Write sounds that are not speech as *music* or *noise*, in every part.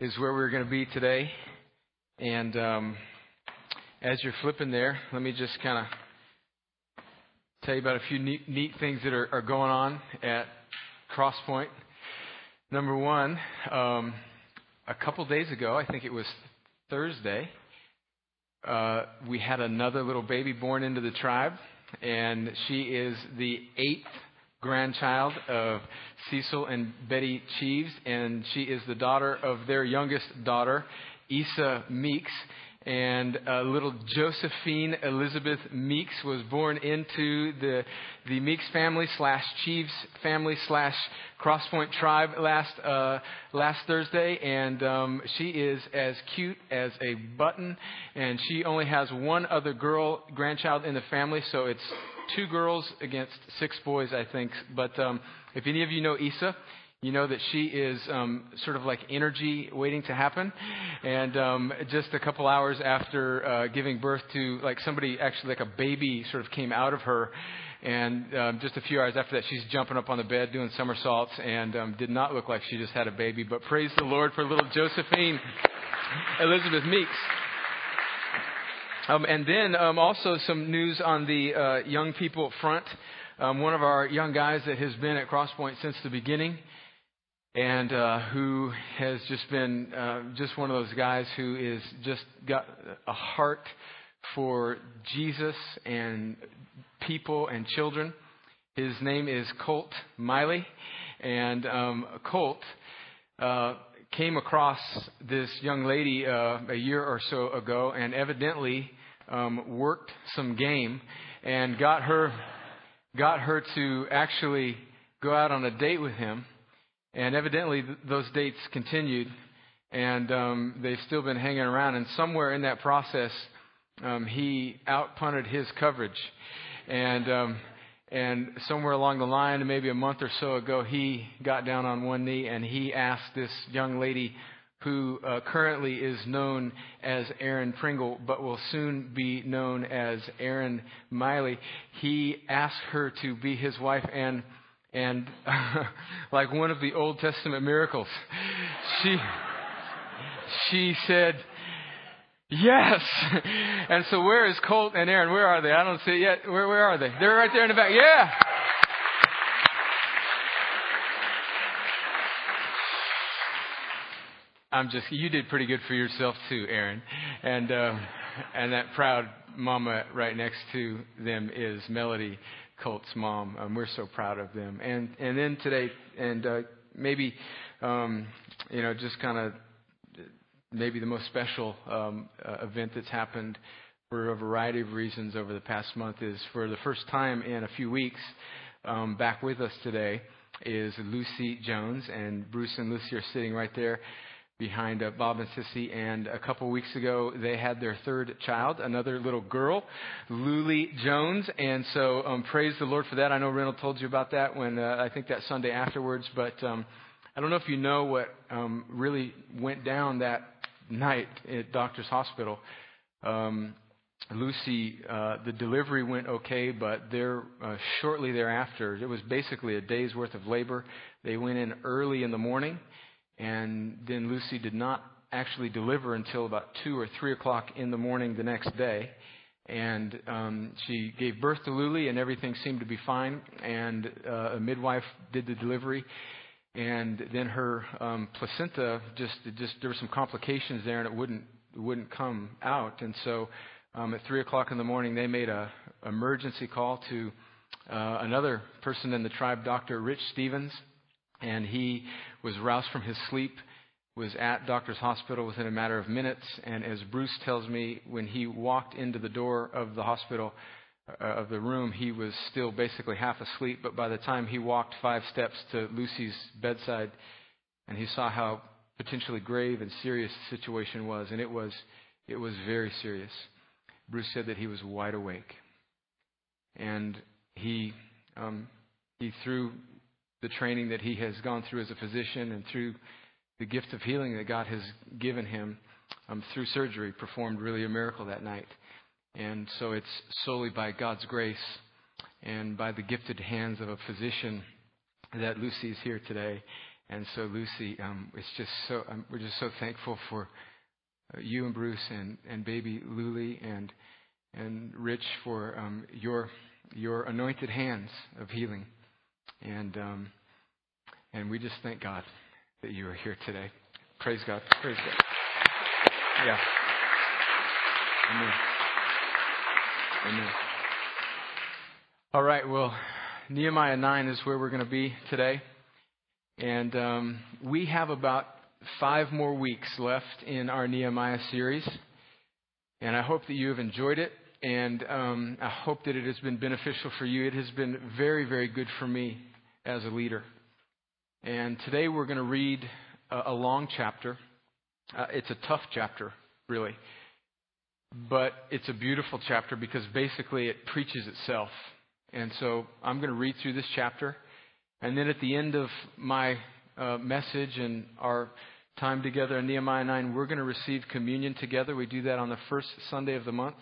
is where we're going to be today. And um, as you're flipping there, let me just kind of tell you about a few neat, neat things that are, are, going on at Crosspoint. Number one, um, a couple days ago, I think it was Thursday, uh, we had another little baby born into the tribe, and she is the eighth grandchild of Cecil and Betty Cheeves, and she is the daughter of their youngest daughter, Isa Meeks. And uh, little Josephine Elizabeth Meeks was born into the the Meeks family slash Cheeves family slash Crosspoint tribe last uh, last Thursday, and um, she is as cute as a button. And she only has one other girl grandchild in the family, so it's two girls against six boys, I think. But um, if any of you know Isa, you know that she is um, sort of like energy waiting to happen. And um, just a couple hours after uh, giving birth to, like somebody actually, like a baby sort of came out of her. And um, just a few hours after that, she's jumping up on the bed doing somersaults and um, did not look like she just had a baby. But praise the Lord for little Josephine Elizabeth Meeks. Um, and then um, also some news on the uh, young people front. Um, one of our young guys that has been at Crosspoint since the beginning, and uh, who has just been uh, just one of those guys who is just got a heart for Jesus and people and children. His name is Colt Miley, and um, Colt uh, came across this young lady uh, a year or so ago, and evidently um, worked some game and got her got her to actually go out on a date with him. And evidently, th- those dates continued, and um, they've still been hanging around. And somewhere in that process, um, he outpunted his coverage, and um, and somewhere along the line, maybe a month or so ago, he got down on one knee and he asked this young lady who uh, currently is known as Erin Pringle, but will soon be known as Erin Miley. He asked her to be his wife, and and *laughs* like one of the Old Testament miracles, she she said. Yes. *laughs* And so where is Colt and Erin? Where are they? I don't see it yet. Where, where are they? They're right there in the back. Yeah. I'm just, you did pretty good for yourself too, Erin. And, uh, and that proud mama right next to them is Melody Colt's mom. Um, we're so proud of them. And, and then today, and, uh, maybe, um, you know, just kind of maybe the most special, um, uh, event that's happened for a variety of reasons over the past month is for the first time in a few weeks, um, back with us today is Lucy Jones, and Bruce and Lucy are sitting right there behind uh, Bob and Sissy. And a couple weeks ago, they had their third child, another little girl, Luli Jones. And so um, praise the Lord for that. I know Reynold told you about that when uh, I think that Sunday afterwards. But um, I don't know if you know what um, really went down that night at Doctor's Hospital. Um, Lucy, uh, the delivery went okay, but there, uh, shortly thereafter, it was basically a day's worth of labor. They went in early in the morning and then Lucy did not actually deliver until about 2 or 3 o'clock in the morning the next day. And um, she gave birth to Luli, and everything seemed to be fine. And uh, a midwife did the delivery. And then her um, placenta just, just there were some complications there, and it wouldn't wouldn't come out. And so um, at three o'clock in the morning, they made a emergency call to uh, another person in the tribe, Dr. Rich Stevens, and he was roused from his sleep, was at Doctor's Hospital within a matter of minutes, and as Bruce tells me, when he walked into the door of the hospital, of the room, he was still basically half asleep, but by the time he walked five steps to Lucy's bedside, and he saw how potentially grave and serious the situation was, and it was, it was very serious. Bruce said that he was wide awake, and he, um, he threw the training that he has gone through as a physician and through the gift of healing that God has given him um, through surgery, performed really a miracle that night. And so it's solely by God's grace and by the gifted hands of a physician that Lucy is here today. And so, Lucy, um, it's just so um, we're just so thankful for uh, you and Bruce and, and baby Luli and and Rich for um, your your anointed hands of healing, and um, and we just thank God that you are here today. Praise God. Praise God. Yeah. Amen. Amen. All right. Well, Nehemiah nine is where we're going to be today. And um, we have about five more weeks left in our Nehemiah series. And I hope that you have enjoyed it. And um, I hope that it has been beneficial for you. It has been very, very good for me as a leader. And today we're going to read a, a long chapter. Uh, it's a tough chapter, really. But it's a beautiful chapter because basically it preaches itself. And so I'm going to read through this chapter. And then at the end of my uh, message and our time together in Nehemiah 9, we're going to receive communion together. We do that on the first Sunday of the month,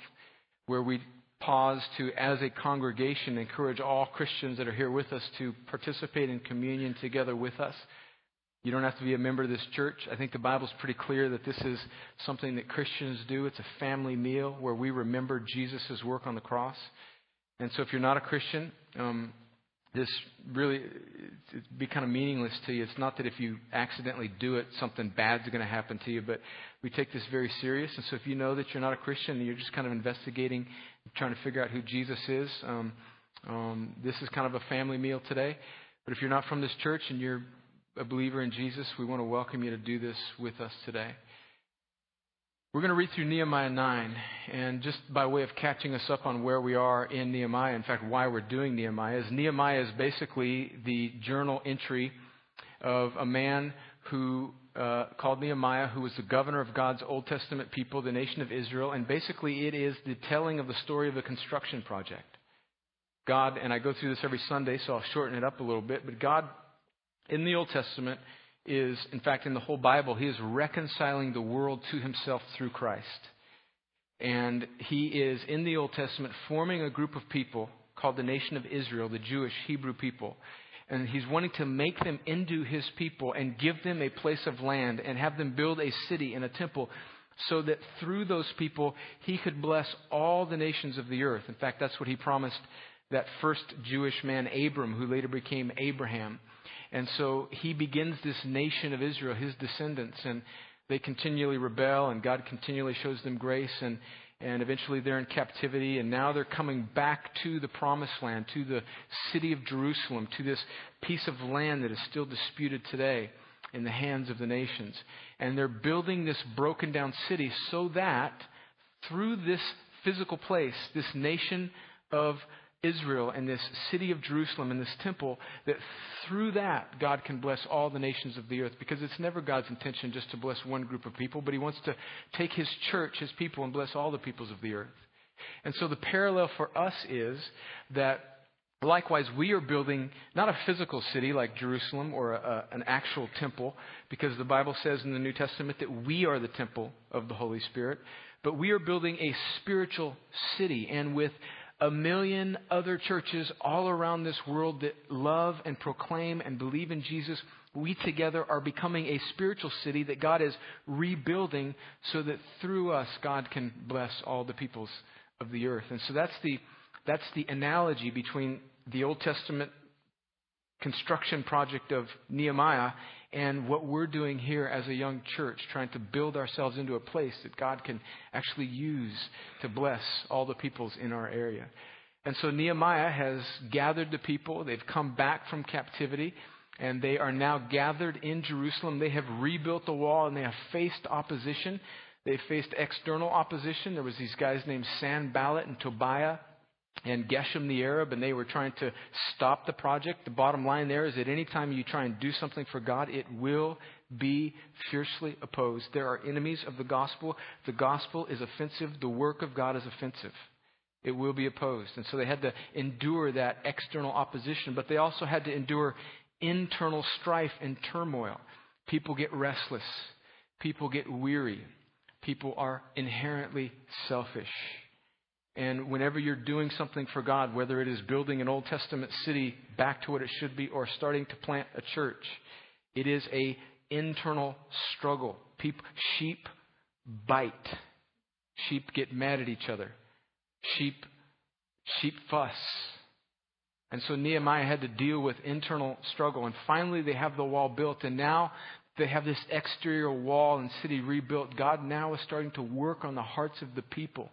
where we pause to, as a congregation, encourage all Christians that are here with us to participate in communion together with us. You don't have to be a member of this church. I think the Bible's pretty clear that this is something that Christians do. It's a family meal where we remember Jesus' work on the cross. And so if you're not a Christian, um, this really it'd be kind of meaningless to you. It's not that if you accidentally do it, something bad's going to happen to you, but we take this very serious. And so if you know that you're not a Christian and you're just kind of investigating, trying to figure out who Jesus is, um, um, this is kind of a family meal today. But if you're not from this church and you're a believer in Jesus, we want to welcome you to do this with us today. We're going to read through Nehemiah 9, and just by way of catching us up on where we are in Nehemiah, in fact, why we're doing Nehemiah, is Nehemiah is basically the journal entry of a man who uh, called Nehemiah, who was the governor of God's Old Testament people, the nation of Israel, and basically it is the telling of the story of a construction project. God, and I go through this every Sunday, so I'll shorten it up a little bit, but God in the Old Testament is, in fact, in the whole Bible, he is reconciling the world to himself through Christ. And he is, in the Old Testament, forming a group of people called the nation of Israel, the Jewish Hebrew people. And he's wanting to make them into his people and give them a place of land and have them build a city and a temple so that through those people he could bless all the nations of the earth. In fact, that's what he promised that first Jewish man, Abram, who later became Abraham. And so he begins this nation of Israel, his descendants, and they continually rebel, and God continually shows them grace, and, and eventually they're in captivity, and now they're coming back to the promised land, to the city of Jerusalem, to this piece of land that is still disputed today in the hands of the nations. And they're building this broken down city so that through this physical place, this nation of Israel and this city of Jerusalem and this temple, that through that God can bless all the nations of the earth. Because it's never God's intention just to bless one group of people, but He wants to take His church, His people, and bless all the peoples of the earth. And so the parallel for us is that Likewise, we are building not a physical city like Jerusalem or a, a, an actual temple, because the Bible says in the New Testament that we are the temple of the Holy Spirit, but we are building a spiritual city, and with a million other churches all around this world that love and proclaim and believe in Jesus, we together are becoming a spiritual city that God is rebuilding so that through us God can bless all the peoples of the earth. And so that's the, that's the analogy between the Old Testament construction project of Nehemiah and what we're doing here as a young church, trying to build ourselves into a place that God can actually use to bless all the peoples in our area. And so Nehemiah has gathered the people. They've come back from captivity and they are now gathered in Jerusalem. They have rebuilt the wall and they have faced opposition. They faced external opposition. There was these guys named Sanballat and Tobiah and Geshem the Arab, and they were trying to stop the project. The bottom line there is that anytime you try and do something for God, it will be fiercely opposed. There are enemies of the gospel. The gospel is offensive. The work of God is offensive. It will be opposed. And so they had to endure that external opposition, but they also had to endure internal strife and turmoil. People get restless. People get weary. People are inherently selfish. And whenever you're doing something for God, whether it is building an Old Testament city back to what it should be or starting to plant a church, It is a internal struggle. People, sheep bite. Sheep get mad at each other. Sheep, sheep fuss. And so Nehemiah had to deal with internal struggle. And finally, they have the wall built. And now they have this exterior wall and city rebuilt. God now is starting to work on the hearts of the people.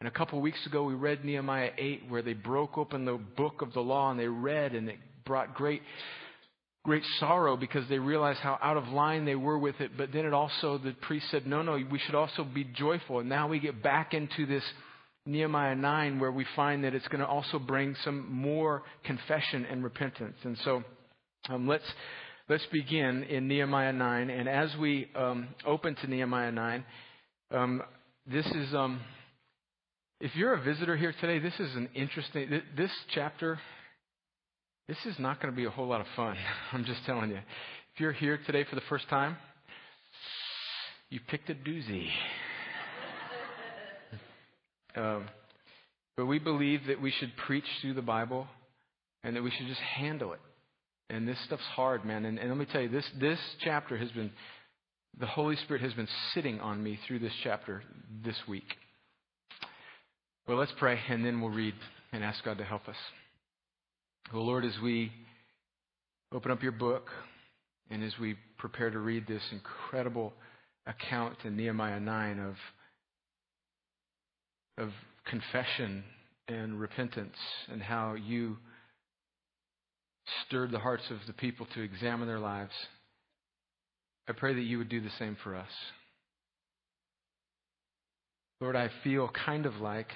And a couple weeks ago, we read Nehemiah 8, where they broke open the book of the law and they read, and it brought great, great sorrow because they realized how out of line they were with it. But then it also, the priest said, no, no, we should also be joyful. And now we get back into this Nehemiah 9, where we find that it's going to also bring some more confession and repentance. And so um, let's, let's begin in Nehemiah 9. And as we um, open to Nehemiah 9, um, this is, um, if you're a visitor here today, this is an interesting, this chapter, this is not going to be a whole lot of fun. *laughs* I'm just telling you. If you're here today for the first time, you picked a doozy. *laughs* Um, but we believe that we should preach through the Bible and that we should just handle it. And this stuff's hard, man. And, and let me tell you, this, this chapter has been, the Holy Spirit has been sitting on me through this chapter this week. Well, let's pray and then we'll read and ask God to help us. Well, Lord, as we open up your book and as we prepare to read this incredible account in Nehemiah 9 of of confession and repentance and how you stirred the hearts of the people to examine their lives. I pray that you would do the same for us. Lord, I feel kind of like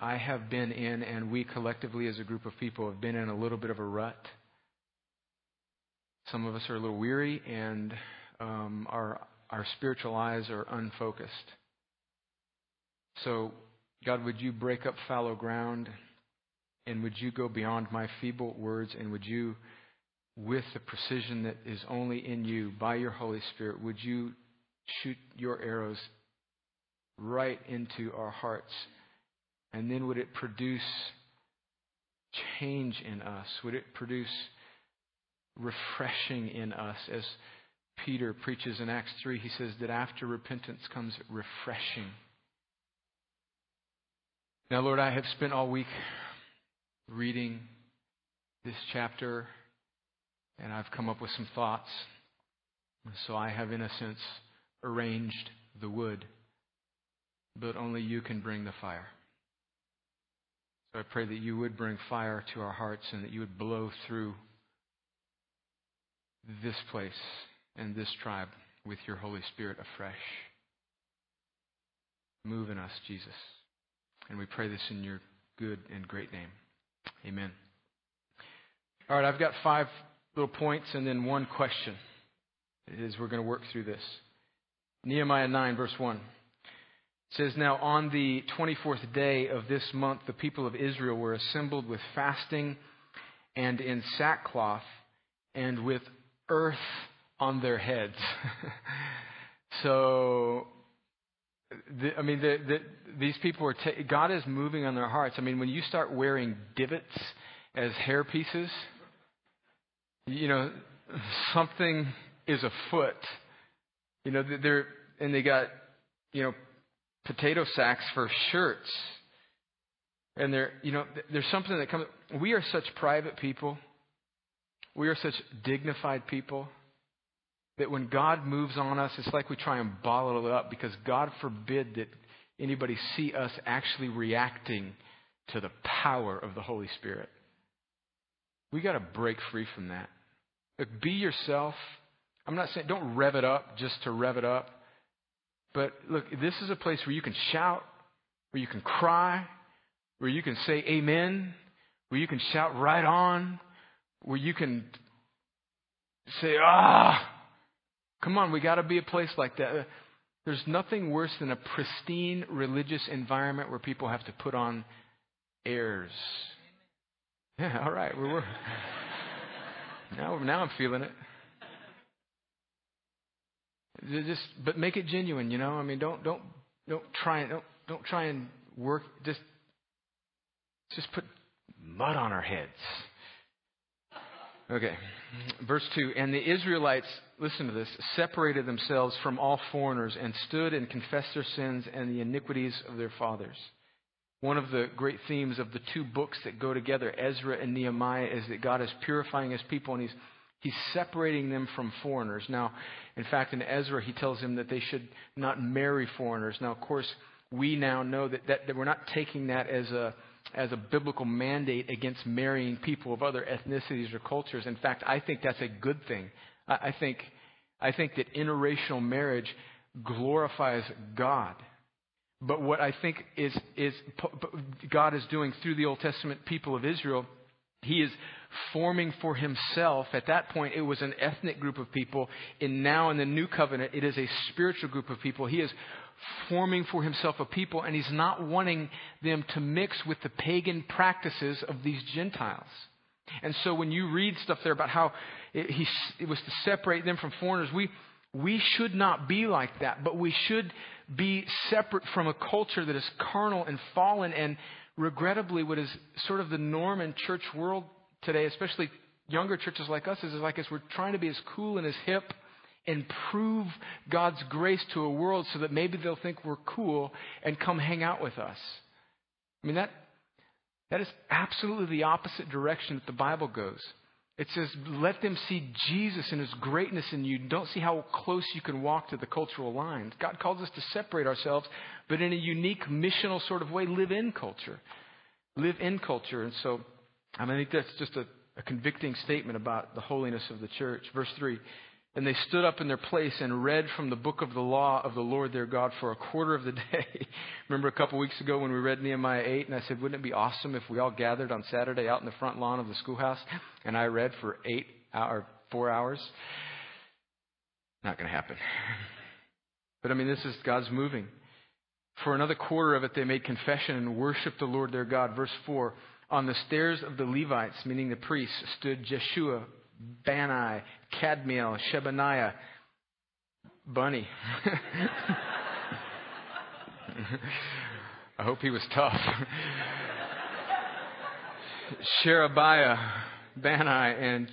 I have been in, and we collectively as a group of people have been in a little bit of a rut. Some of us are a little weary, and um, our, our spiritual eyes are unfocused. So God, would you break up fallow ground? And would you go beyond my feeble words? And would you, with the precision that is only in you by your Holy Spirit, would you shoot your arrows right into our hearts? And then would it produce change in us? Would it produce refreshing in us? As Peter preaches in Acts 3, he says that after repentance comes refreshing. Now, Lord, I have spent all week reading this chapter, and I've come up with some thoughts. So I have, in a sense, arranged the wood, but only you can bring the fire. So I pray that you would bring fire to our hearts and that you would blow through this place and this tribe with your Holy Spirit afresh. Move in us, Jesus. And we pray this in your good and great name. Amen. All right, I've got five little points and then one question as we're going to work through this. Nehemiah 9, verse 1. It says, Now on the 24th day of this month, the people of Israel were assembled with fasting and in sackcloth and with earth on their heads. *laughs* so the, I mean, the, the, these people are, ta- God is moving on their hearts. I mean, when you start wearing divots as hair pieces, you know, something is afoot. You know, they're, and they got, you know, potato sacks for shirts. And they're, you know, there's something that comes. We are such private people. We are such dignified people that when God moves on us, it's like we try and bottle it up because God forbid that anybody see us actually reacting to the power of the Holy Spirit. We got to break free from that. Be yourself. I'm not saying don't rev it up just to rev it up. But look, this is a place where you can shout, where you can cry, where you can say amen, where you can shout right on, where you can say, ah, Come on, we got to be a place like that. There's nothing worse than a pristine religious environment where people have to put on airs. Yeah, all right. We're, we're *laughs* now, now I'm feeling it. Just, but make it genuine. You know, I mean, don't don't don't try and don't don't try and work. Just just put mud on our heads. Okay. Verse 2 And the Israelites, listen to this, separated themselves from all foreigners and stood and confessed their sins and the iniquities of their fathers. One of the great themes of the two books that go together, Ezra and Nehemiah, is that God is purifying his people and he's, he's separating them from foreigners. Now, in fact, in Ezra, he tells them that they should not marry foreigners. Now, of course, we now know that, that, that we're not taking that as a, as a biblical mandate against marrying people of other ethnicities or cultures. In fact, I think that's a good thing. I, I think, I think that interracial marriage glorifies God. But what I think is, is God is doing through the Old Testament people of Israel, He is forming for Himself. At that point, it was an ethnic group of people. And now in the New Covenant, it is a spiritual group of people. He is forming for Himself a people, and He's not wanting them to mix with the pagan practices of these Gentiles. And so when you read stuff there about how it, he, it was to separate them from foreigners, we, we should not be like that, but we should be separate from a culture that is carnal and fallen and regrettably what is sort of the norm in church world today, especially younger churches like us, is like us we're trying to be as cool and as hip and prove God's grace to a world so that maybe they'll think we're cool and come hang out with us. I mean that that is absolutely the opposite direction that the Bible goes. It says, let them see Jesus and his greatness in you. Don't see how close you can walk to the cultural lines. God calls us to separate ourselves, but in a unique missional sort of way, live in culture. Live in culture. And so, I, mean, I think that's just a, a convicting statement about the holiness of the church. Verse 3 and they stood up in their place and read from the book of the law of the Lord their God for a quarter of the *laughs* day. Remember a couple weeks ago when we read Nehemiah 8 and I said, wouldn't it be awesome if we all gathered on Saturday out in the front lawn of the schoolhouse and I read for eight or four hours? Not going to happen. *laughs* But I mean, this is God's moving. For another quarter of it, they made confession and worshiped the Lord their God. Verse 4 On the stairs of the Levites, meaning the priests, stood Jeshua, Bani, Kadmiel, Shebaniah, Bunni. I hope he was tough. Sherebiah, Bani, and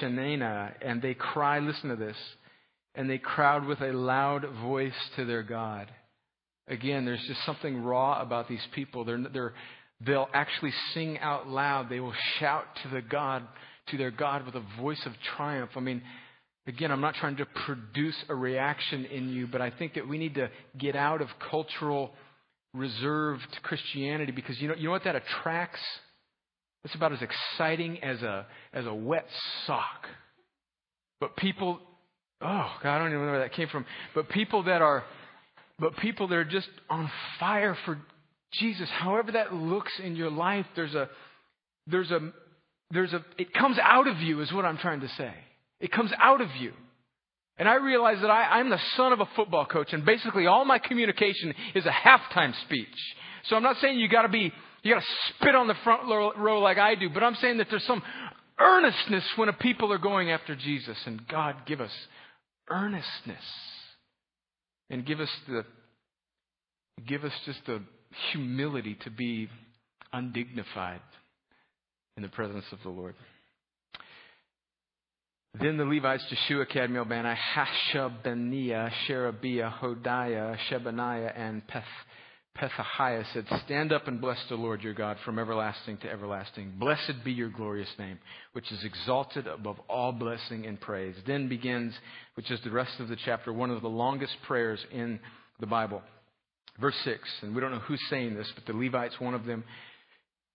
Chenani, and they cry, listen to this, and they crowd with a loud voice to their God. Again, there's just something raw about these people. They're, they're, they'll actually sing out loud. They will shout to the God to their God with a voice of triumph. I mean, again, I'm not trying to produce a reaction in you, but I think that we need to get out of cultural reserved Christianity because you know, you know what that attracts? It's about as exciting as a, as a wet sock. But people, oh, God, I don't even know where that came from. But people that are, but people that are just on fire for Jesus, however that looks in your life, there's a, there's a, there's a, it comes out of you, is what I'm trying to say. It comes out of you. And I realize that I, I'm the son of a football coach, and basically all my communication is a halftime speech. So I'm not saying you gotta be, you gotta spit on the front row like I do, but I'm saying that there's some earnestness when a people are going after Jesus, and God give us earnestness. And give us the, give us just the humility to be undignified in the presence of the Lord. Then the Levites, Jeshua, Kadmiel, Bani, Hashabneiah, Sherebiah, Hodiah, Shebaniah, and Peth, Pethahiah said, Stand up and bless the Lord your God from everlasting to everlasting. Blessed be your glorious name, which is exalted above all blessing and praise. Then begins, which is the rest of the chapter, one of the longest prayers in the Bible. Verse 6, and we don't know who's saying this, but the Levites, one of them,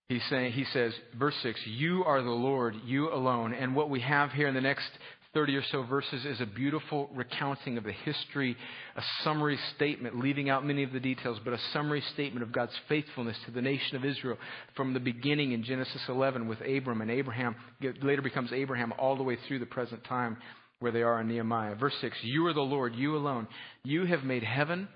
He's saying, he says, verse 6, You are the Lord, you alone. And what we have here in the next 30 or so verses is a beautiful recounting of the history, a summary statement, leaving out many of the details, but a summary statement of God's faithfulness to the nation of Israel from the beginning in Genesis 11 with Abram and Abraham, later becomes Abraham, all the way through the present time where they are in Nehemiah. Verse 6 You are the Lord, you alone. You have made heaven,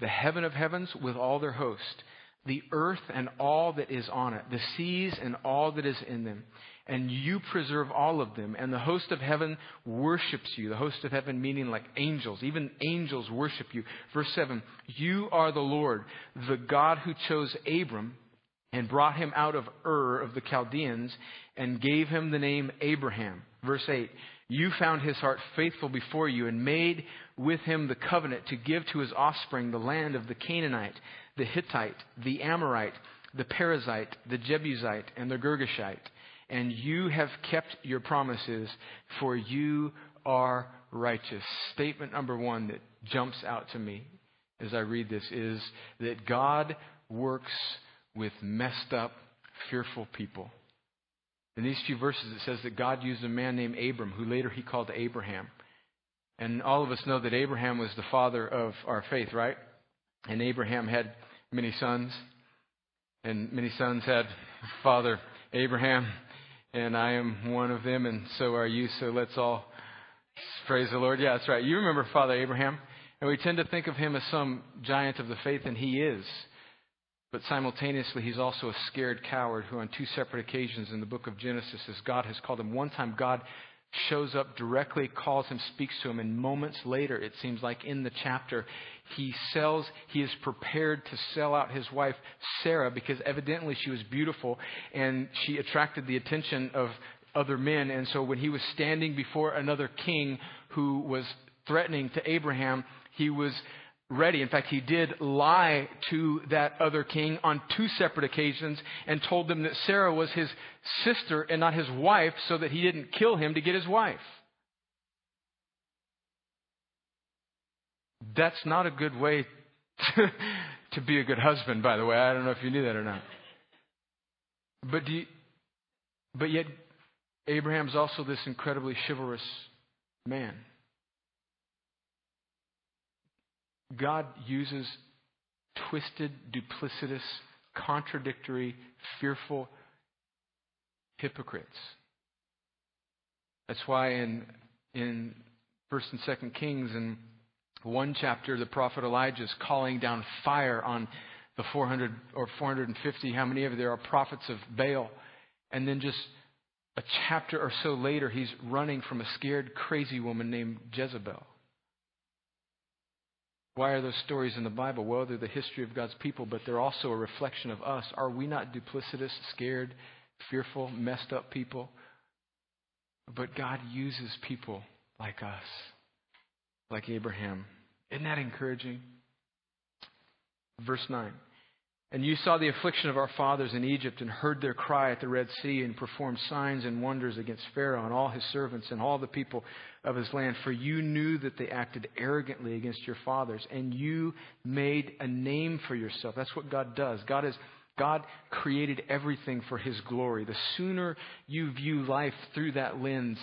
the heaven of heavens, with all their host the earth and all that is on it, the seas and all that is in them. And you preserve all of them. And the host of heaven worships you. The host of heaven meaning like angels. Even angels worship you. Verse 7 You are the Lord, the God who chose Abram and brought him out of Ur of the Chaldeans and gave him the name Abraham. Verse 8 You found his heart faithful before you and made with him the covenant to give to his offspring the land of the Canaanite, the Hittite, the Amorite, the Perizzite, the Jebusite, and the Girgashite. And you have kept your promises, for you are righteous. Statement number one that jumps out to me as I read this is that God works with messed up, fearful people. In these few verses, it says that God used a man named Abram, who later he called Abraham. And all of us know that Abraham was the father of our faith, right? And Abraham had many sons, and many sons had father Abraham, and I am one of them, and so are you. So let's all praise the Lord. Yeah, that's right. You remember Father Abraham, and we tend to think of him as some giant of the faith, and he is. But simultaneously, he's also a scared coward who, on two separate occasions in the book of Genesis, as God has called him, one time God shows up directly, calls him, speaks to him, and moments later, it seems like in the chapter, he sells, he is prepared to sell out his wife, Sarah, because evidently she was beautiful and she attracted the attention of other men. And so when he was standing before another king who was threatening to Abraham, he was ready. In fact, he did lie to that other king on two separate occasions and told them that Sarah was his sister and not his wife so that he didn't kill him to get his wife. That's not a good way to, *laughs* to be a good husband, by the way. I don't know if you knew that or not. But, you, but yet, Abraham's also this incredibly chivalrous man. God uses twisted, duplicitous, contradictory, fearful hypocrites. That's why in in First and Second Kings, in one chapter, the prophet Elijah is calling down fire on the 400 or 450, how many of there are prophets of Baal, and then just a chapter or so later, he's running from a scared, crazy woman named Jezebel. Why are those stories in the Bible? Well, they're the history of God's people, but they're also a reflection of us. Are we not duplicitous, scared, fearful, messed up people? But God uses people like us, like Abraham. Isn't that encouraging? Verse 9. And you saw the affliction of our fathers in Egypt and heard their cry at the Red Sea and performed signs and wonders against Pharaoh and all his servants and all the people of his land. For you knew that they acted arrogantly against your fathers and you made a name for yourself. That's what God does. God is God created everything for His glory. The sooner you view life through that lens,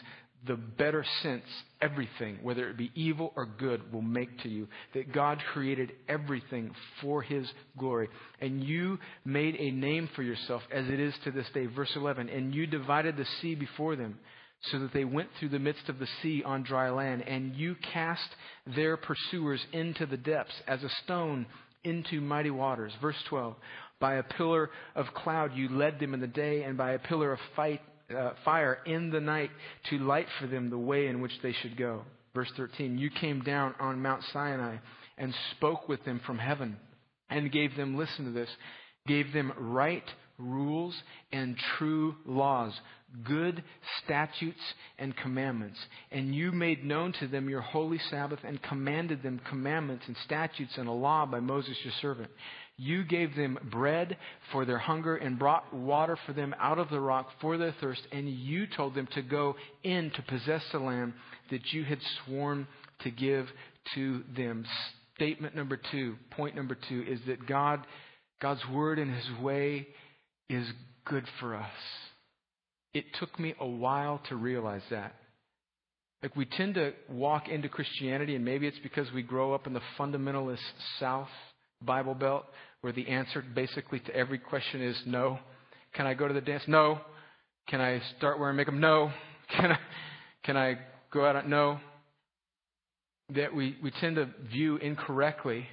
the better sense everything, whether it be evil or good, will make to you. That God created everything for His glory. And you made a name for yourself as it is to this day. Verse 11. And you divided the sea before them so that they went through the midst of the sea on dry land. And you cast their pursuers into the depths as a stone into mighty waters. Verse 12. By a pillar of cloud you led them in the day, and by a pillar of fight uh, fire in the night to light for them the way in which they should go. Verse 13, you came down on Mount Sinai and spoke with them from heaven and gave them, listen to this, gave them right rules and true laws, good statutes and commandments. And you made known to them your holy Sabbath and commanded them commandments and statutes and a law by Moses your servant. You gave them bread for their hunger and brought water for them out of the rock for their thirst. And you told them to go in to possess the land that you had sworn to give to them. Statement number two, point number two, is that God, God's word and his way is good for us. It took me a while to realize that. Like we tend to walk into Christianity, and maybe it's because we grow up in the fundamentalist South Bible Belt, where the answer basically to every question is no. Can I go to the dance? No. Can I start wearing makeup? No. *laughs* Can I, can I go out? No. That we, we tend to view incorrectly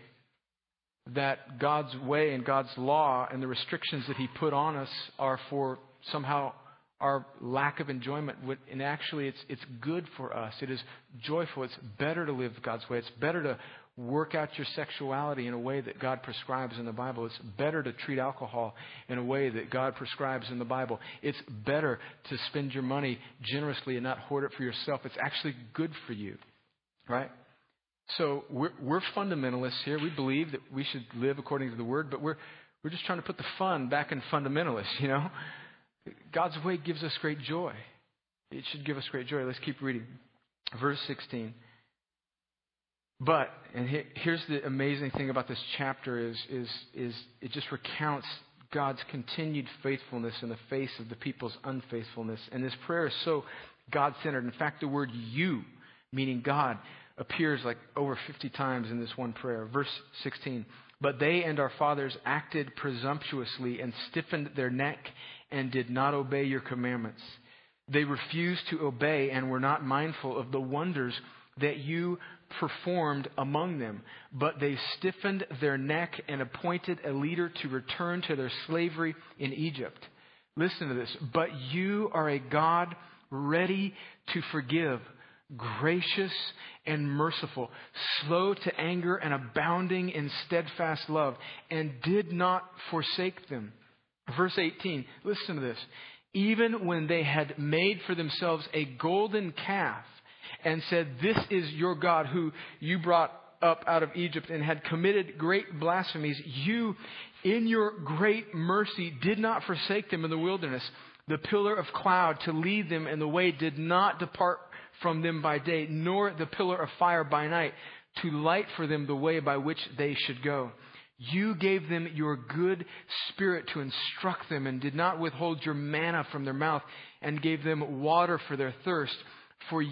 that God's way and God's law and the restrictions that He put on us are for somehow our lack of enjoyment. And actually, it's, it's good for us. It is joyful. It's better to live God's way. It's better to work out your sexuality in a way that God prescribes in the Bible. It's better to treat alcohol in a way that God prescribes in the Bible. It's better to spend your money generously and not hoard it for yourself. It's actually good for you, right? So we're, we're fundamentalists here. We believe that we should live according to the Word, but we're, we're just trying to put the fun back in fundamentalists, you know? God's way gives us great joy. It should give us great joy. Let's keep reading. Verse 16. But, and here's the amazing thing about this chapter is, is, is it just recounts God's continued faithfulness in the face of the people's unfaithfulness. And this prayer is so God centered. In fact, the word you, meaning God, appears like over 50 times in this one prayer. Verse 16. But they and our fathers acted presumptuously and stiffened their neck and did not obey your commandments. They refused to obey and were not mindful of the wonders that you performed among them, but they stiffened their neck and appointed a leader to return to their slavery in Egypt. Listen to this. But you are a God ready to forgive, gracious and merciful, slow to anger and abounding in steadfast love, and did not forsake them. Verse 18, listen to this. Even when they had made for themselves a golden calf and said, This is your God who you brought up out of Egypt and had committed great blasphemies, you, in your great mercy, did not forsake them in the wilderness. The pillar of cloud to lead them in the way did not depart from them by day, nor the pillar of fire by night to light for them the way by which they should go. You gave them your good spirit to instruct them and did not withhold your manna from their mouth and gave them water for their thirst. For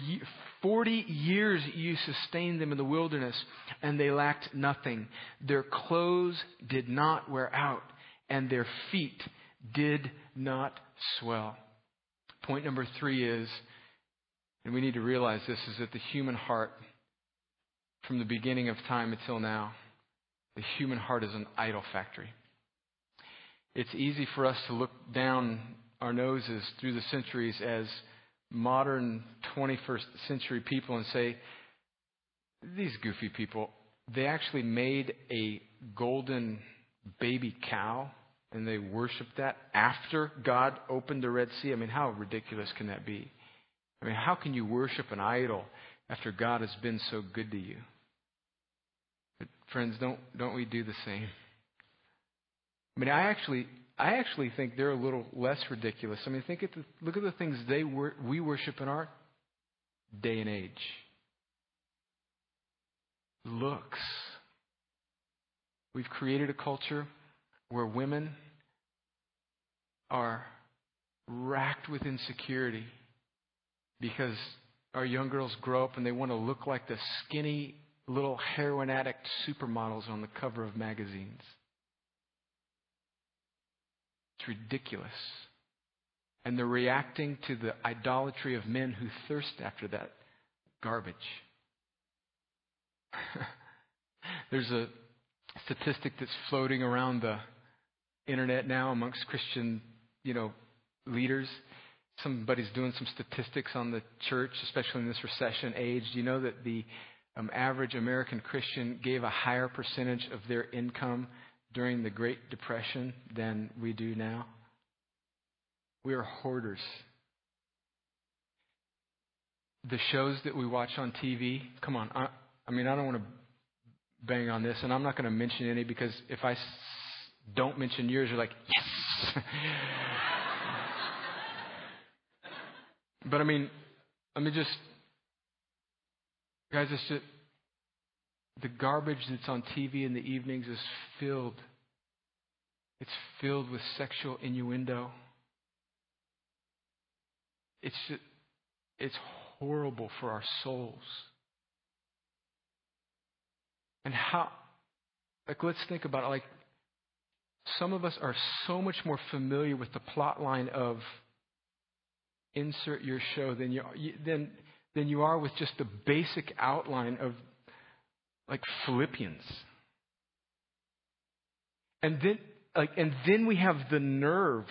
40 years you sustained them in the wilderness and they lacked nothing. Their clothes did not wear out and their feet did not swell. Point number three is, and we need to realize this, is that the human heart, from the beginning of time until now, the human heart is an idol factory. It's easy for us to look down our noses through the centuries as modern 21st century people and say, these goofy people, they actually made a golden baby cow and they worshiped that after God opened the Red Sea. I mean, how ridiculous can that be? I mean, how can you worship an idol after God has been so good to you? But friends, don't don't we do the same? I mean, I actually I actually think they're a little less ridiculous. I mean, think at the, look at the things they wor- we worship in our day and age. Looks. We've created a culture where women are racked with insecurity because our young girls grow up and they want to look like the skinny little heroin addict supermodels on the cover of magazines. It's ridiculous. And they're reacting to the idolatry of men who thirst after that garbage. *laughs* There's a statistic that's floating around the internet now amongst Christian, you know, leaders. Somebody's doing some statistics on the church, especially in this recession age. Do you know that the um, average American Christian gave a higher percentage of their income during the Great Depression than we do now? We are hoarders. The shows that we watch on TV, come on. I, I mean, I don't want to bang on this, and I'm not going to mention any because if I s- don't mention yours, you're like, yes! *laughs* but I mean, let me just Guys, it's just, the garbage that's on TV in the evenings is filled. It's filled with sexual innuendo. It's it's horrible for our souls. And how, like, let's think about it. Like, some of us are so much more familiar with the plot line of insert your show than you than than you are with just the basic outline of like Philippians. And then like and then we have the nerve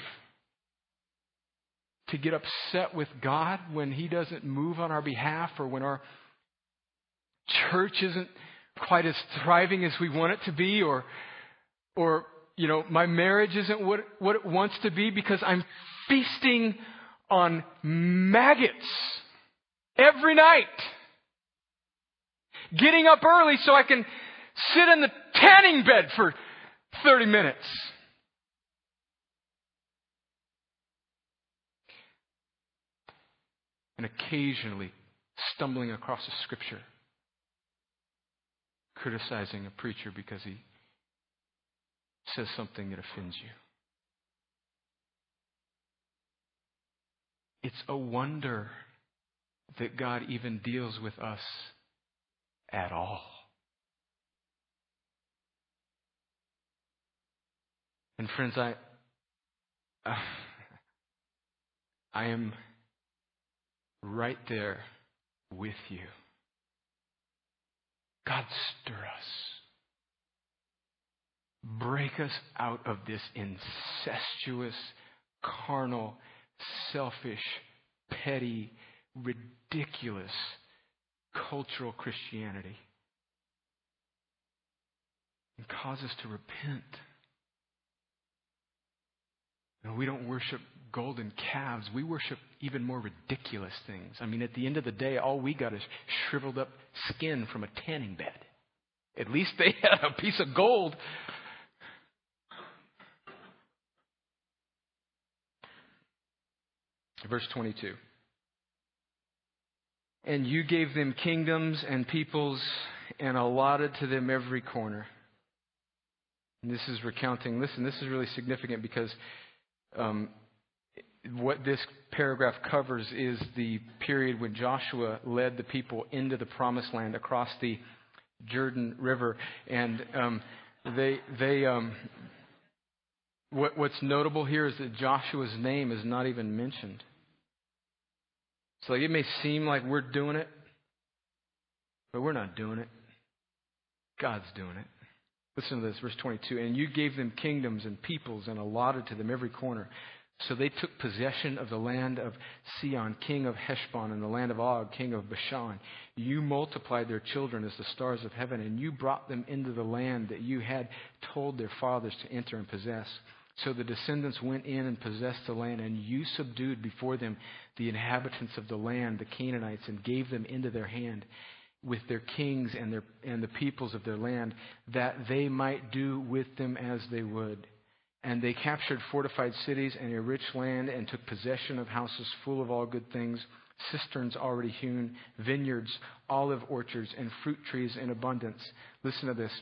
to get upset with God when he doesn't move on our behalf or when our church isn't quite as thriving as we want it to be, or, or, you know, my marriage isn't what, what it wants to be because I'm feasting on maggots every night. Getting up early so I can sit in the tanning bed for 30 minutes. And occasionally stumbling across a scripture, criticizing a preacher because he says something that offends you. It's a wonder that God even deals with us at all. And friends, I uh, I am right there with you. God, stir us. Break us out of this incestuous, carnal, selfish, petty, ridiculous cultural Christianity. And cause us to repent. We don't worship golden calves. We worship even more ridiculous things. I mean, at the end of the day, all we got is shriveled up skin from a tanning bed. At least they *laughs* had a piece of gold. Verse 22. And you gave them kingdoms and peoples and allotted to them every corner. And this is recounting, listen, this is really significant because um, what this paragraph covers is the period when Joshua led the people into the promised land across the Jordan River. And um, they, they, um, what, what's notable here is that Joshua's name is not even mentioned. So it may seem like we're doing it, but we're not doing it. God's doing it. Listen to this, verse 22. And you gave them kingdoms and peoples and allotted to them every corner. So they took possession of the land of Sihon, king of Heshbon, and the land of Og, king of Bashan. You multiplied their children as the stars of heaven, and you brought them into the land that you had told their fathers to enter and possess. So the descendants went in and possessed the land, and you subdued before them the inhabitants of the land, the Canaanites, and gave them into their hand with their kings and, their, and the peoples of their land, that they might do with them as they would. And they captured fortified cities and a rich land, and took possession of houses full of all good things, cisterns already hewn, vineyards, olive orchards, and fruit trees in abundance. Listen to this.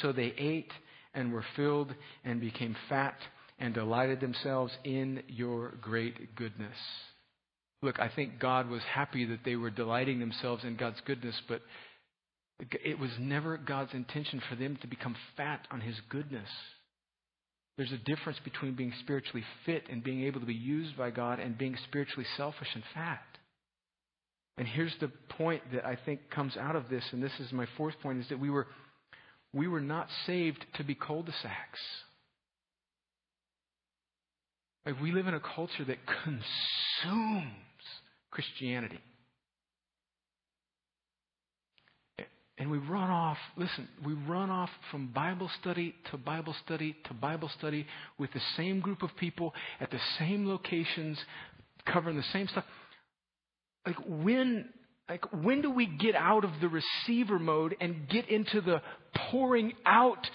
So they ate and were filled and became fat and delighted themselves in your great goodness. Look, I think God was happy that they were delighting themselves in God's goodness, but it was never God's intention for them to become fat on His goodness. There's a difference between being spiritually fit and being able to be used by God and being spiritually selfish and fat. And here's the point that I think comes out of this, and this is my fourth point, is that we were, we were not saved to be cul-de-sacs. Like we live in a culture that consumes Christianity. And we run off, listen, we run off from Bible study to Bible study to Bible study with the same group of people at the same locations, covering the same stuff. Like when like when do we get out of the receiver mode and get into the pouring out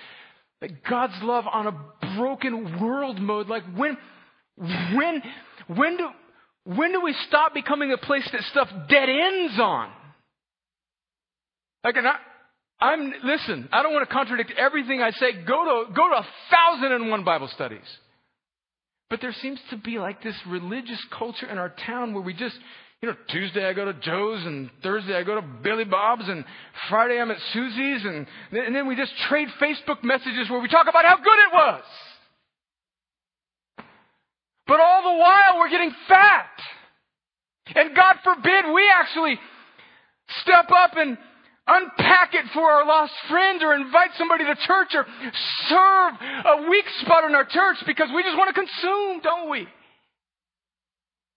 like God's love on a broken world mode? Like when when when do when do we stop becoming a place that stuff dead ends on? Like, I, I'm, listen, I don't want to contradict everything I say. Go to, go to a thousand and one Bible studies. But there seems to be like this religious culture in our town where we just, you know, Tuesday I go to Joe's and Thursday I go to Billy Bob's and Friday I'm at Susie's and, and then we just trade Facebook messages where we talk about how good it was. But all the while we're getting fat. And God forbid we actually step up and unpack it for our lost friend or invite somebody to church or serve a weak spot in our church because we just want to consume, don't we?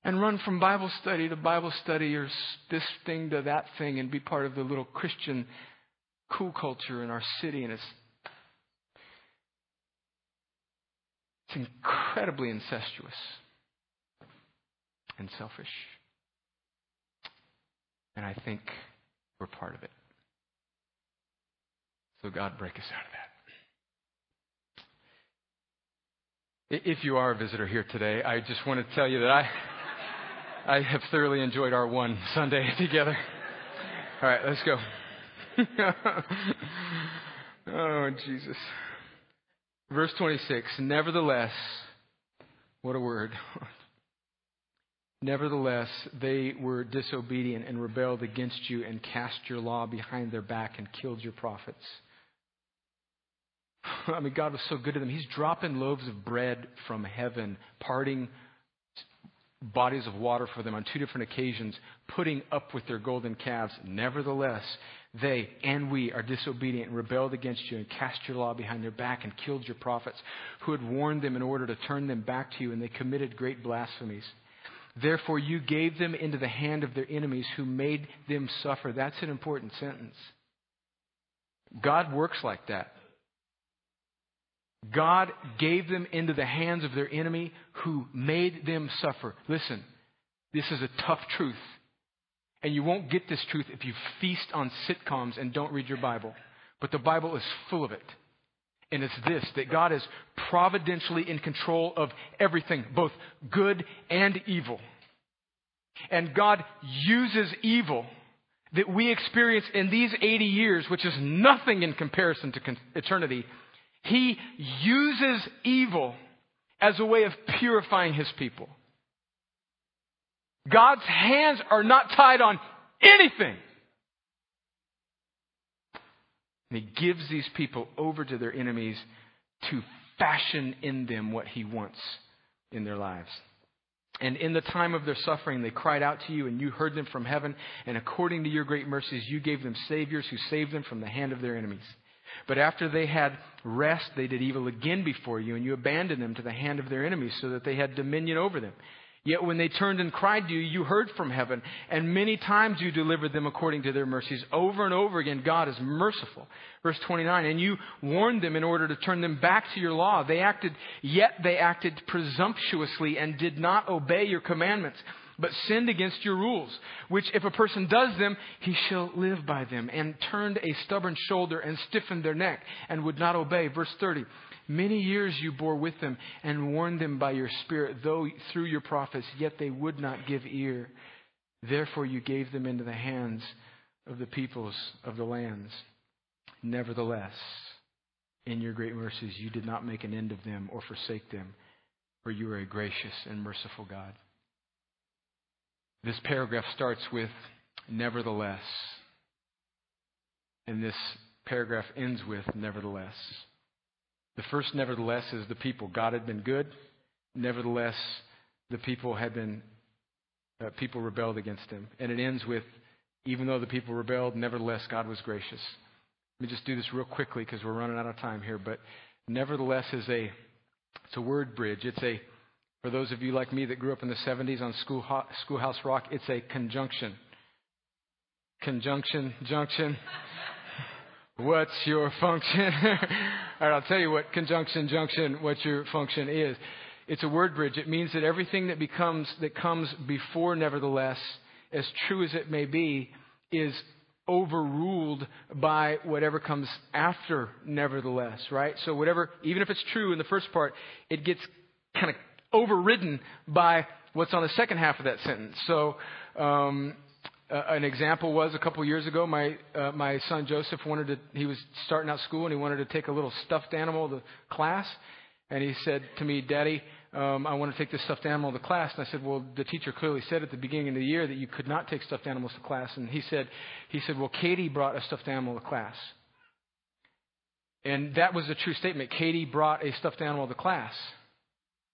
And run from Bible study to Bible study or this thing to that thing and be part of the little Christian cool culture in our city, and it's it's incredibly incestuous and selfish. And I think we're part of it. So God break us out of that. If you are a visitor here today, I just want to tell you that I I have thoroughly enjoyed our one Sunday *laughs* together. All right, let's go. *laughs* oh, Jesus. Verse 26 Nevertheless, what a word. *laughs* Nevertheless, they were disobedient and rebelled against you and cast your law behind their back and killed your prophets. *sighs* I mean, God was so good to them. He's dropping loaves of bread from heaven, parting bodies of water for them on two different occasions, putting up with their golden calves. Nevertheless, they and we are disobedient and rebelled against you and cast your law behind their back and killed your prophets who had warned them in order to turn them back to you, and they committed great blasphemies. Therefore, you gave them into the hand of their enemies who made them suffer. That's an important sentence. God works like that. God gave them into the hands of their enemy who made them suffer. Listen, this is a tough truth. And you won't get this truth if you feast on sitcoms and don't read your Bible. But the Bible is full of it. And it's this that God is providentially in control of everything, both good and evil. And God uses evil that we experience in these 80 years, which is nothing in comparison to eternity, he uses evil as a way of purifying his people. God's hands are not tied on anything. And he gives these people over to their enemies to fashion in them what he wants in their lives. And in the time of their suffering, they cried out to you, and you heard them from heaven. And according to your great mercies, you gave them saviors who saved them from the hand of their enemies. But after they had rest, they did evil again before you, and you abandoned them to the hand of their enemies so that they had dominion over them. Yet when they turned and cried to you, you heard from heaven, and many times you delivered them according to their mercies. Over and over again, God is merciful. Verse 29, and you warned them in order to turn them back to your law. They acted, yet they acted presumptuously and did not obey your commandments but sinned against your rules, which if a person does them, he shall live by them, and turned a stubborn shoulder and stiffened their neck, and would not obey. Verse 30. Many years you bore with them and warned them by your Spirit, though through your prophets, yet they would not give ear. Therefore you gave them into the hands of the peoples of the lands. Nevertheless, in your great mercies, you did not make an end of them or forsake them, for you are a gracious and merciful God. This paragraph starts with nevertheless. And this paragraph ends with nevertheless. The first nevertheless is the people. God had been good. Nevertheless, the people had been, uh, people rebelled against him. And it ends with, even though the people rebelled, nevertheless, God was gracious. Let me just do this real quickly because we're running out of time here. But nevertheless is a, it's a word bridge. It's a, for those of you like me that grew up in the 70s on School, Schoolhouse Rock, it's a conjunction. Conjunction, junction. What's your function? *laughs* All right, I'll tell you what conjunction, junction, what your function is. It's a word bridge. It means that everything that becomes, that comes before nevertheless, as true as it may be, is overruled by whatever comes after nevertheless, right? So whatever, even if it's true in the first part, it gets kind of overridden by what's on the second half of that sentence. So, um, uh, an example was a couple years ago, my uh, my son Joseph wanted to. He was starting out school and he wanted to take a little stuffed animal to class, and he said to me, "Daddy, um, I want to take this stuffed animal to class." And I said, "Well, the teacher clearly said at the beginning of the year that you could not take stuffed animals to class." And he said, "He said, well, Katie brought a stuffed animal to class." And that was a true statement. Katie brought a stuffed animal to class.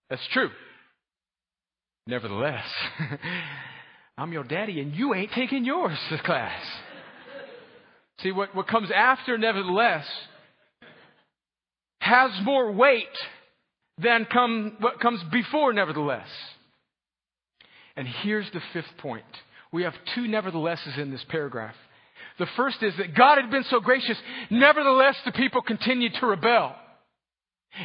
That's true. Nevertheless, *laughs* I'm your daddy and you ain't taking yours class. See, what, what comes after, nevertheless, has more weight than come, what comes before, nevertheless. And here's the fifth point. We have two neverthelesses in this paragraph. The first is that God had been so gracious, nevertheless the people continued to rebel.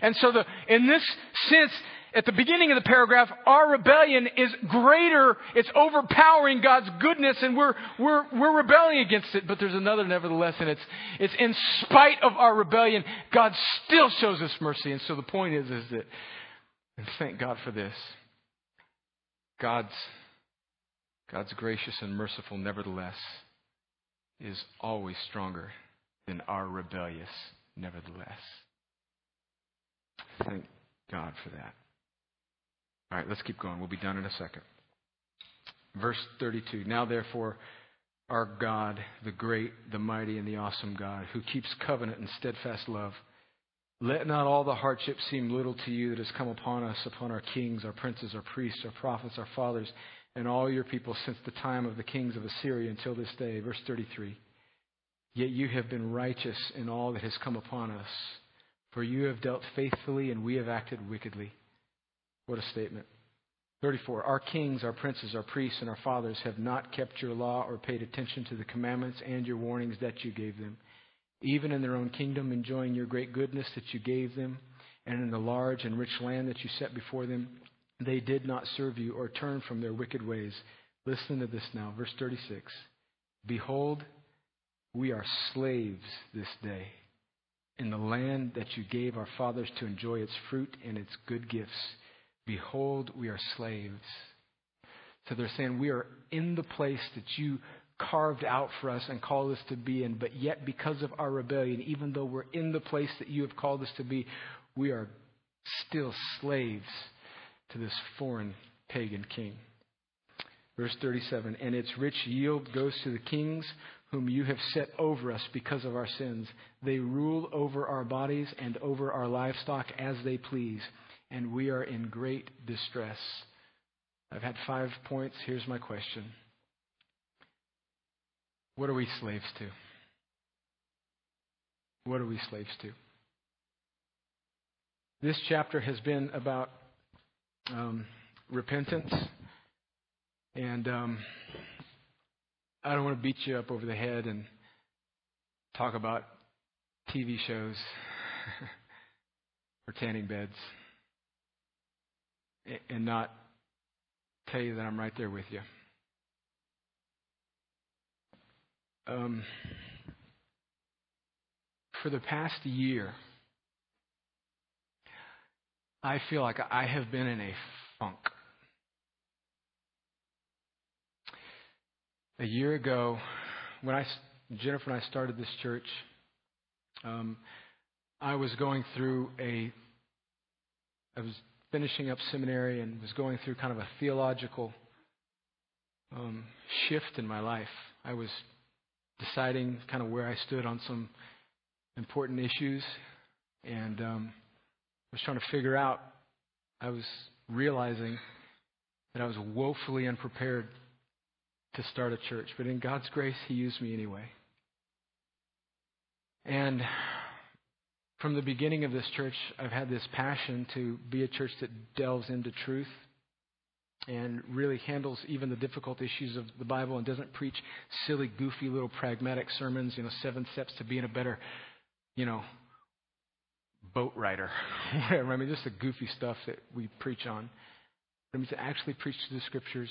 And so the, in this sense, at the beginning of the paragraph, our rebellion is greater, it's overpowering God's goodness and we're, we're, we're rebelling against it. But there's another nevertheless, and it's, it's in spite of our rebellion, God still shows us mercy. And so the point is, is that, and thank God for this, God's, God's gracious and merciful nevertheless is always stronger than our rebellious nevertheless. Thank God for that. All right, let's keep going. We'll be done in a second. Verse 32 Now, therefore, our God, the great, the mighty, and the awesome God, who keeps covenant and steadfast love, let not all the hardship seem little to you that has come upon us, upon our kings, our princes, our priests, our prophets, our fathers, and all your people since the time of the kings of Assyria until this day. Verse 33 Yet you have been righteous in all that has come upon us, for you have dealt faithfully, and we have acted wickedly. What a statement. 34. Our kings, our princes, our priests, and our fathers have not kept your law or paid attention to the commandments and your warnings that you gave them. Even in their own kingdom, enjoying your great goodness that you gave them, and in the large and rich land that you set before them, they did not serve you or turn from their wicked ways. Listen to this now. Verse 36. Behold, we are slaves this day in the land that you gave our fathers to enjoy its fruit and its good gifts. Behold, we are slaves. So they're saying we are in the place that you carved out for us and called us to be in, but yet because of our rebellion, even though we're in the place that you have called us to be, we are still slaves to this foreign pagan king. Verse 37 And its rich yield goes to the kings whom you have set over us because of our sins. They rule over our bodies and over our livestock as they please, and we are in great distress. I've had five points. Here's my question What are we slaves to? What are we slaves to? This chapter has been about um, repentance. And um, I don't want to beat you up over the head and talk about TV shows *laughs* or tanning beds and not tell you that I'm right there with you. Um, for the past year, I feel like I have been in a funk. A year ago, when I, Jennifer and I started this church, um, I was going through a, I was finishing up seminary and was going through kind of a theological um, shift in my life. I was deciding kind of where I stood on some important issues, and um, was trying to figure out, I was realizing that I was woefully unprepared to start a church. But in God's grace, He used me anyway. And from the beginning of this church, I've had this passion to be a church that delves into truth and really handles even the difficult issues of the Bible and doesn't preach silly, goofy little pragmatic sermons, you know, seven steps to being a better, you know, boat rider, *laughs* whatever. I mean, just the goofy stuff that we preach on. I mean, to actually preach to the scriptures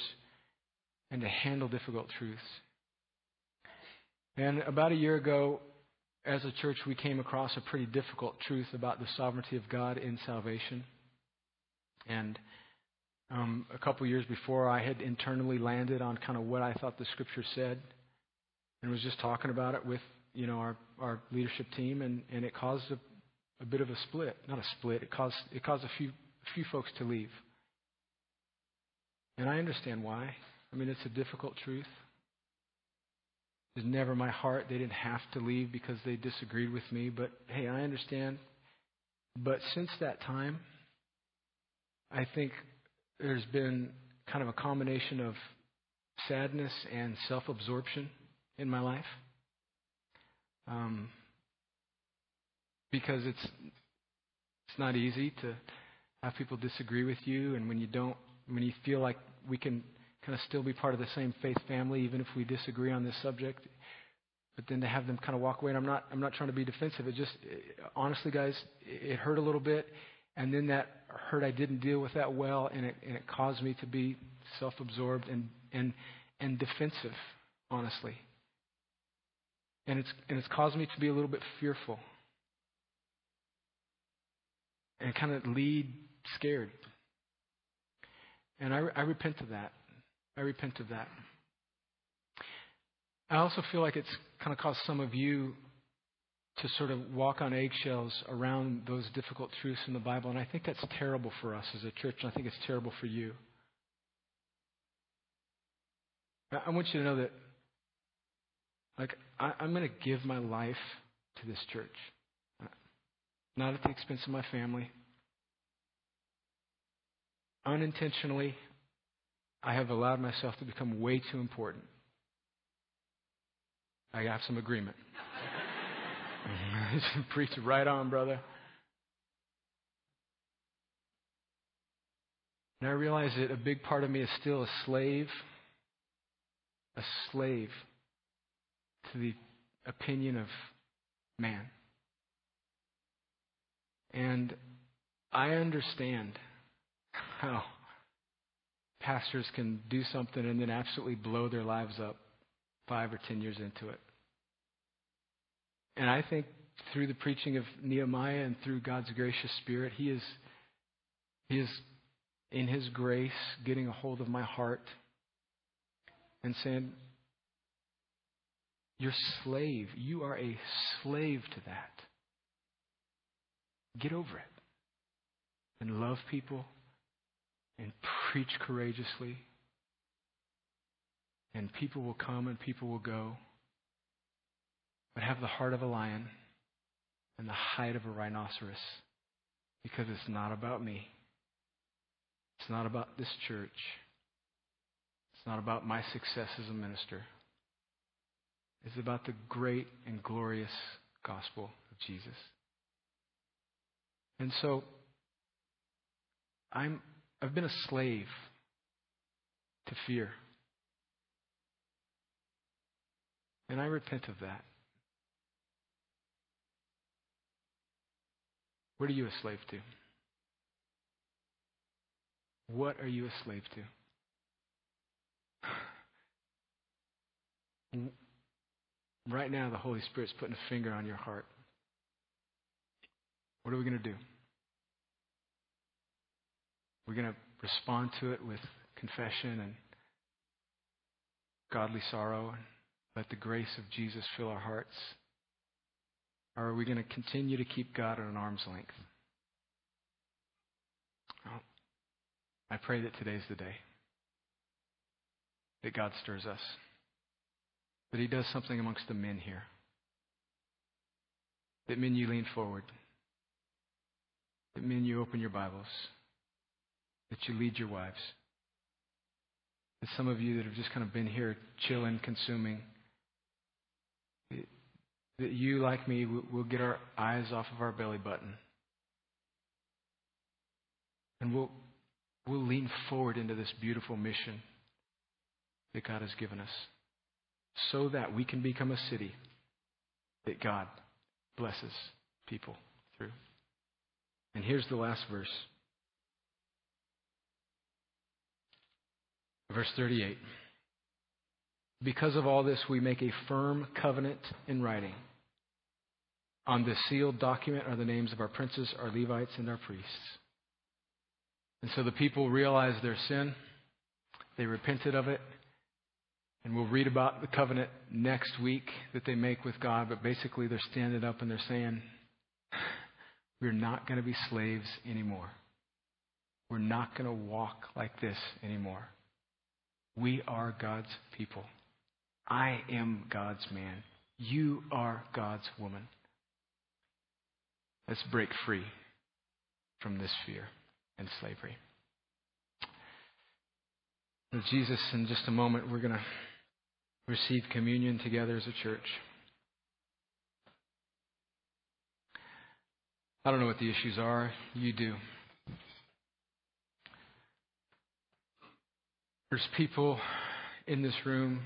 and to handle difficult truths. And about a year ago, as a church, we came across a pretty difficult truth about the sovereignty of God in salvation. And um, a couple years before, I had internally landed on kind of what I thought the Scripture said, and was just talking about it with you know our our leadership team, and and it caused a a bit of a split. Not a split. It caused it caused a few a few folks to leave. And I understand why. I mean, it's a difficult truth. It's never my heart. They didn't have to leave because they disagreed with me. But hey, I understand. But since that time, I think there's been kind of a combination of sadness and self absorption in my life. Um, because it's it's not easy to have people disagree with you, and when you don't, when you feel like we can kind of still be part of the same faith family, even if we disagree on this subject, but then to have them kind of walk away. And I'm not, I'm not trying to be defensive. It just, it, honestly, guys, it, it hurt a little bit. And then that hurt, I didn't deal with that well, and it, and it caused me to be self-absorbed and, and, and defensive, honestly. And it's, and it's caused me to be a little bit fearful and kind of lead scared. And I, I repent of that. I repent of that. I also feel like it's kind of caused some of you to sort of walk on eggshells around those difficult truths in the Bible. And I think that's terrible for us as a church, and I think it's terrible for you. I want you to know that, like, I, I'm going to give my life to this church. Not at the expense of my family. Unintentionally, I have allowed myself to become way too important. I have some agreement. *laughs* Preach right on, brother. And I realize that a big part of me is still a slave, a slave to the opinion of man. And I understand how pastors can do something and then absolutely blow their lives up five or ten years into it. And I think through the preaching of Nehemiah and through God's gracious Spirit, He is, He is in His grace getting a hold of my heart and saying, You're slave. You are a slave to that. Get over it. And love people and preach courageously. And people will come and people will go. But have the heart of a lion and the height of a rhinoceros. Because it's not about me. It's not about this church. It's not about my success as a minister. It's about the great and glorious gospel of Jesus. And so, I'm, I've been a slave to fear. And I repent of that. What are you a slave to? What are you a slave to? *sighs* Right now, the Holy Spirit's putting a finger on your heart. What are we going to do? We're going to respond to it with confession and godly sorrow and let the grace of Jesus fill our hearts? Or are we going to continue to keep God at an arm's length? I pray that today's the day that God stirs us, that He does something amongst the men here, that men you lean forward, that men you open your Bibles, that you lead your wives. That some of you that have just kind of been here chilling, consuming, that you, like me, will get our eyes off of our belly button. And we'll, we'll lean forward into this beautiful mission that God has given us so that we can become a city that God blesses people through. And here's the last verse. Verse 38. Because of all this, we make a firm covenant in writing. On this sealed document are the names of our princes, our Levites, and our priests. And so the people realized their sin. They repented of it. And we'll read about the covenant next week that they make with God. But basically, they're standing up and they're saying, We're not going to be slaves anymore. We're not going to walk like this anymore. We are God's people. I am God's man. You are God's woman. Let's break free from this fear and slavery. Jesus, in just a moment, we're going to receive communion together as a church. I don't know what the issues are. You do. There's people in this room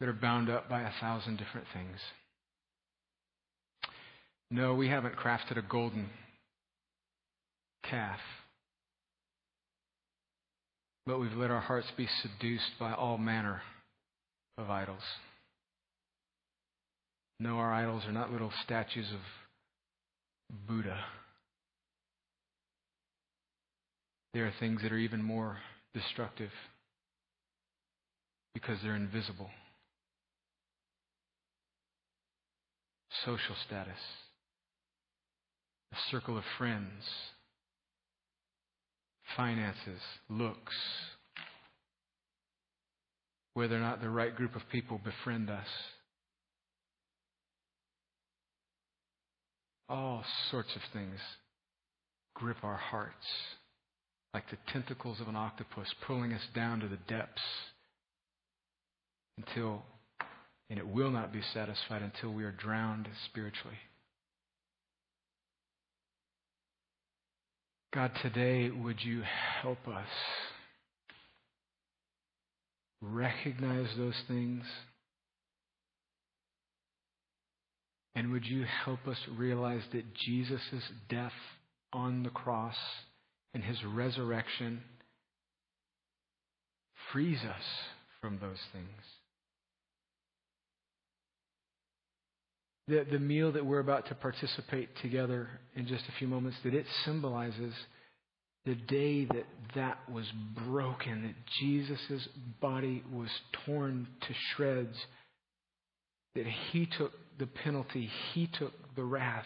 that are bound up by a thousand different things. No, we haven't crafted a golden calf, but we've let our hearts be seduced by all manner of idols. No, our idols are not little statues of Buddha. They are things that are even more destructive because they're invisible. Social status, a circle of friends, finances, looks, whether or not the right group of people befriend us. All sorts of things grip our hearts like the tentacles of an octopus pulling us down to the depths until, and it will not be satisfied until we are drowned spiritually. God, today, would you help us recognize those things? And would you help us realize that Jesus' death on the cross and his resurrection frees us from those things? The, the meal that we're about to participate together in just a few moments, that it symbolizes the day that that was broken, that Jesus' body was torn to shreds, that he took the penalty, he took the wrath,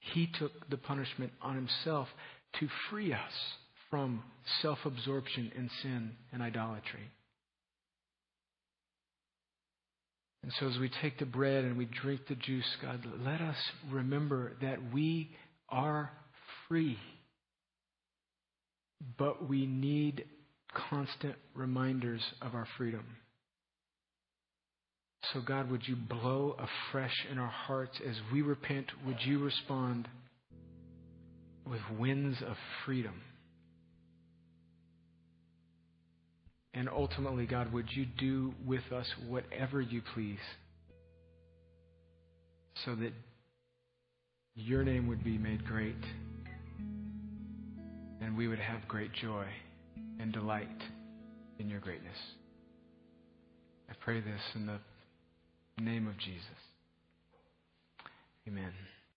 he took the punishment on himself to free us from self absorption in sin and idolatry. And so, as we take the bread and we drink the juice, God, let us remember that we are free. But we need constant reminders of our freedom. So, God, would you blow afresh in our hearts as we repent? Would you respond with winds of freedom? And ultimately, God, would you do with us whatever you please so that your name would be made great and we would have great joy and delight in your greatness. I pray this in the name of Jesus. Amen.